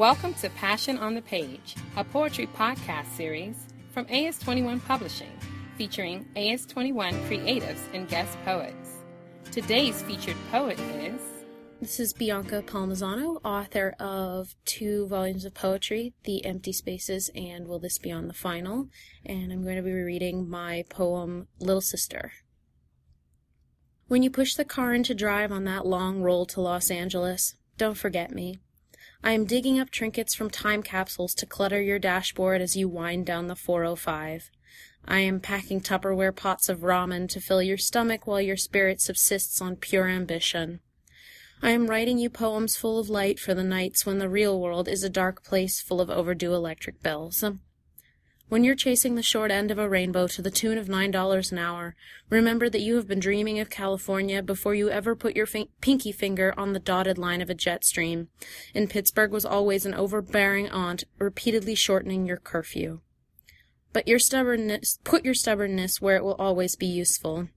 Welcome to Passion on the Page, a poetry podcast series from AS21 Publishing, featuring AS21 creatives and guest poets. Today's featured poet is. This is Bianca Palmisano, author of two volumes of poetry, The Empty Spaces and Will This Be on the Final? And I'm going to be reading my poem, Little Sister. When you push the car into drive on that long roll to Los Angeles, don't forget me. I am digging up trinkets from time capsules to clutter your dashboard as you wind down the 405. I am packing Tupperware pots of ramen to fill your stomach while your spirit subsists on pure ambition. I am writing you poems full of light for the nights when the real world is a dark place full of overdue electric bills. When you're chasing the short end of a rainbow to the tune of $9 an hour, remember that you have been dreaming of California before you ever put your fin- pinky finger on the dotted line of a jet stream, and Pittsburgh was always an overbearing aunt repeatedly shortening your curfew. But your stubbornness, put your stubbornness where it will always be useful.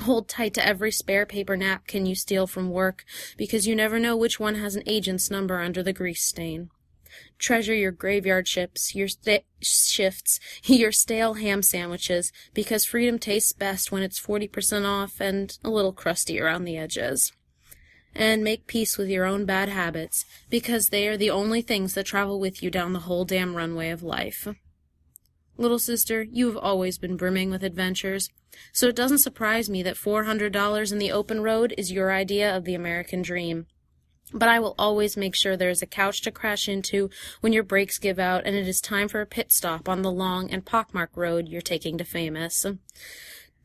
Hold tight to every spare paper napkin you steal from work, because you never know which one has an agent's number under the grease stain. Treasure your graveyard ships, your shifts, your stale ham sandwiches, because freedom tastes best when it's 40% off and a little crusty around the edges. And make peace with your own bad habits, because they are the only things that travel with you down the whole damn runway of life. Little sister, you have always been brimming with adventures, so it doesn't surprise me that $400 in the open road is your idea of the American dream. But I will always make sure there is a couch to crash into when your brakes give out and it is time for a pit stop on the long and pockmarked road you're taking to famous.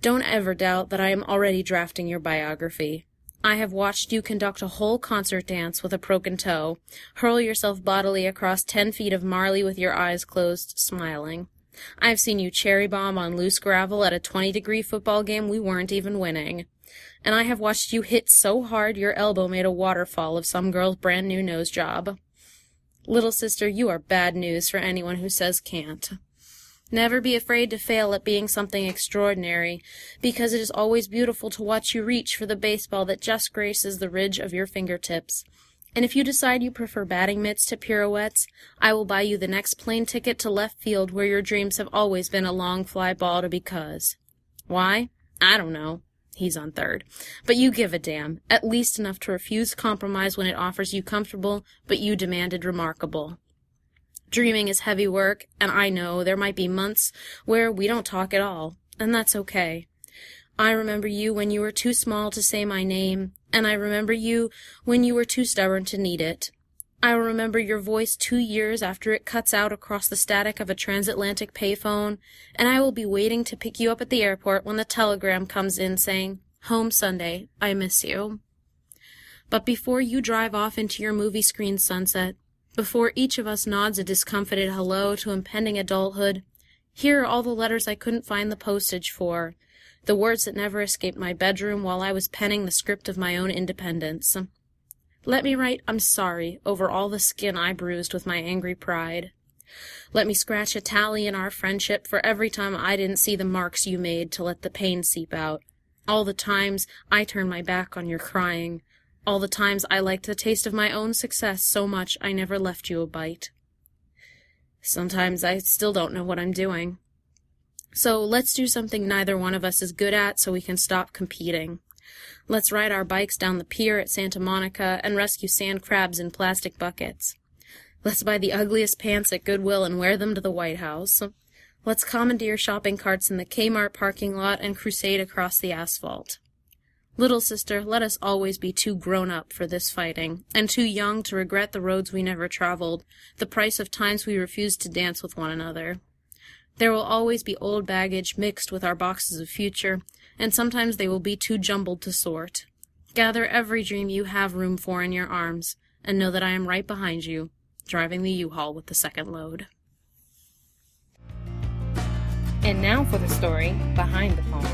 Don't ever doubt that I am already drafting your biography. I have watched you conduct a whole concert dance with a broken toe, hurl yourself bodily across ten feet of Marley with your eyes closed, smiling. I have seen you cherry bomb on loose gravel at a 20 degree football game we weren't even winning and I have watched you hit so hard your elbow made a waterfall of some girl's brand new nose job. Little sister, you are bad news for anyone who says can't. Never be afraid to fail at being something extraordinary, because it is always beautiful to watch you reach for the baseball that just graces the ridge of your fingertips. And if you decide you prefer batting mitts to pirouettes, I will buy you the next plane ticket to left field where your dreams have always been a long fly ball to because. Why? I don't know. He's on third. But you give a damn. At least enough to refuse compromise when it offers you comfortable, but you demanded remarkable. Dreaming is heavy work, and I know there might be months where we don't talk at all, and that's okay. I remember you when you were too small to say my name, and I remember you when you were too stubborn to need it. I will remember your voice two years after it cuts out across the static of a transatlantic payphone, and I will be waiting to pick you up at the airport when the telegram comes in saying, Home Sunday, I miss you. But before you drive off into your movie screen sunset, before each of us nods a discomfited hello to impending adulthood, here are all the letters I couldn't find the postage for, the words that never escaped my bedroom while I was penning the script of my own independence. Let me write I'm sorry over all the skin I bruised with my angry pride. Let me scratch a tally in our friendship for every time I didn't see the marks you made to let the pain seep out. All the times I turned my back on your crying. All the times I liked the taste of my own success so much I never left you a bite. Sometimes I still don't know what I'm doing. So let's do something neither one of us is good at so we can stop competing. Let's ride our bikes down the pier at Santa Monica and rescue sand crabs in plastic buckets. Let's buy the ugliest pants at Goodwill and wear them to the White House. Let's commandeer shopping carts in the Kmart parking lot and crusade across the asphalt. Little sister, let us always be too grown up for this fighting, and too young to regret the roads we never traveled, the price of times we refused to dance with one another. There will always be old baggage mixed with our boxes of future, and sometimes they will be too jumbled to sort. Gather every dream you have room for in your arms, and know that I am right behind you, driving the U-Haul with the second load. And now for the story behind the poem.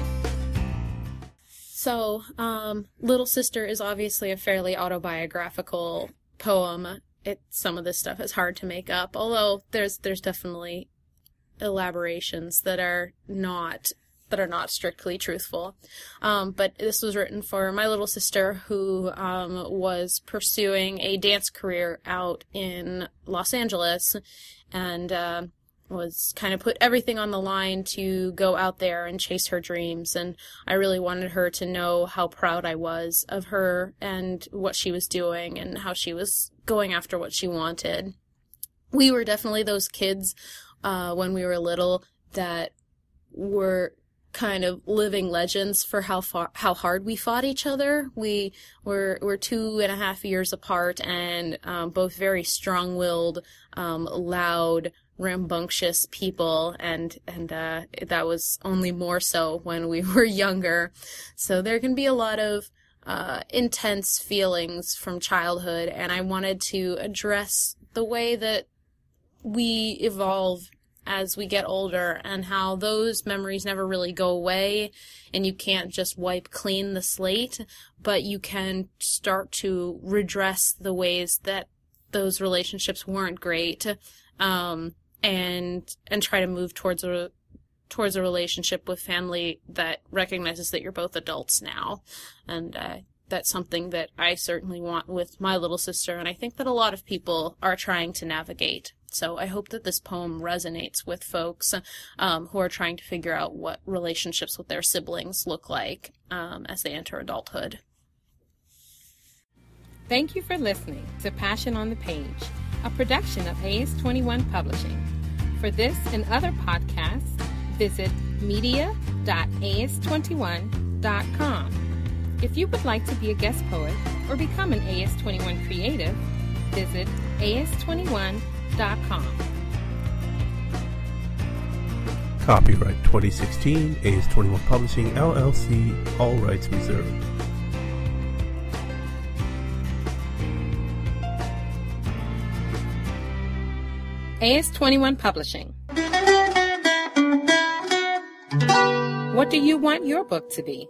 So, um, Little Sister is obviously a fairly autobiographical poem. It some of this stuff is hard to make up, although there's there's definitely elaborations that are not that are not strictly truthful. Um, but this was written for my little sister who um, was pursuing a dance career out in Los Angeles and uh, was kind of put everything on the line to go out there and chase her dreams. And I really wanted her to know how proud I was of her and what she was doing and how she was going after what she wanted. We were definitely those kids uh, when we were little that were kind of living legends for how far how hard we fought each other. We were were two and a half years apart, and um, both very strong willed, um, loud, rambunctious people, and and uh, that was only more so when we were younger. So there can be a lot of uh, intense feelings from childhood, and I wanted to address the way that we evolve as we get older and how those memories never really go away and you can't just wipe clean the slate, but you can start to redress the ways that those relationships weren't great. Um, and, and try to move towards a, towards a relationship with family that recognizes that you're both adults now. And, uh, that's something that I certainly want with my little sister, and I think that a lot of people are trying to navigate. So I hope that this poem resonates with folks um, who are trying to figure out what relationships with their siblings look like um, as they enter adulthood. Thank you for listening to Passion on the Page, a production of AS21 Publishing. For this and other podcasts, visit media.as21.com. If you would like to be a guest poet or become an AS21 creative, visit as21.com Copyright 2016, AS21 Publishing, LLC, all rights reserved. AS21 Publishing. What do you want your book to be?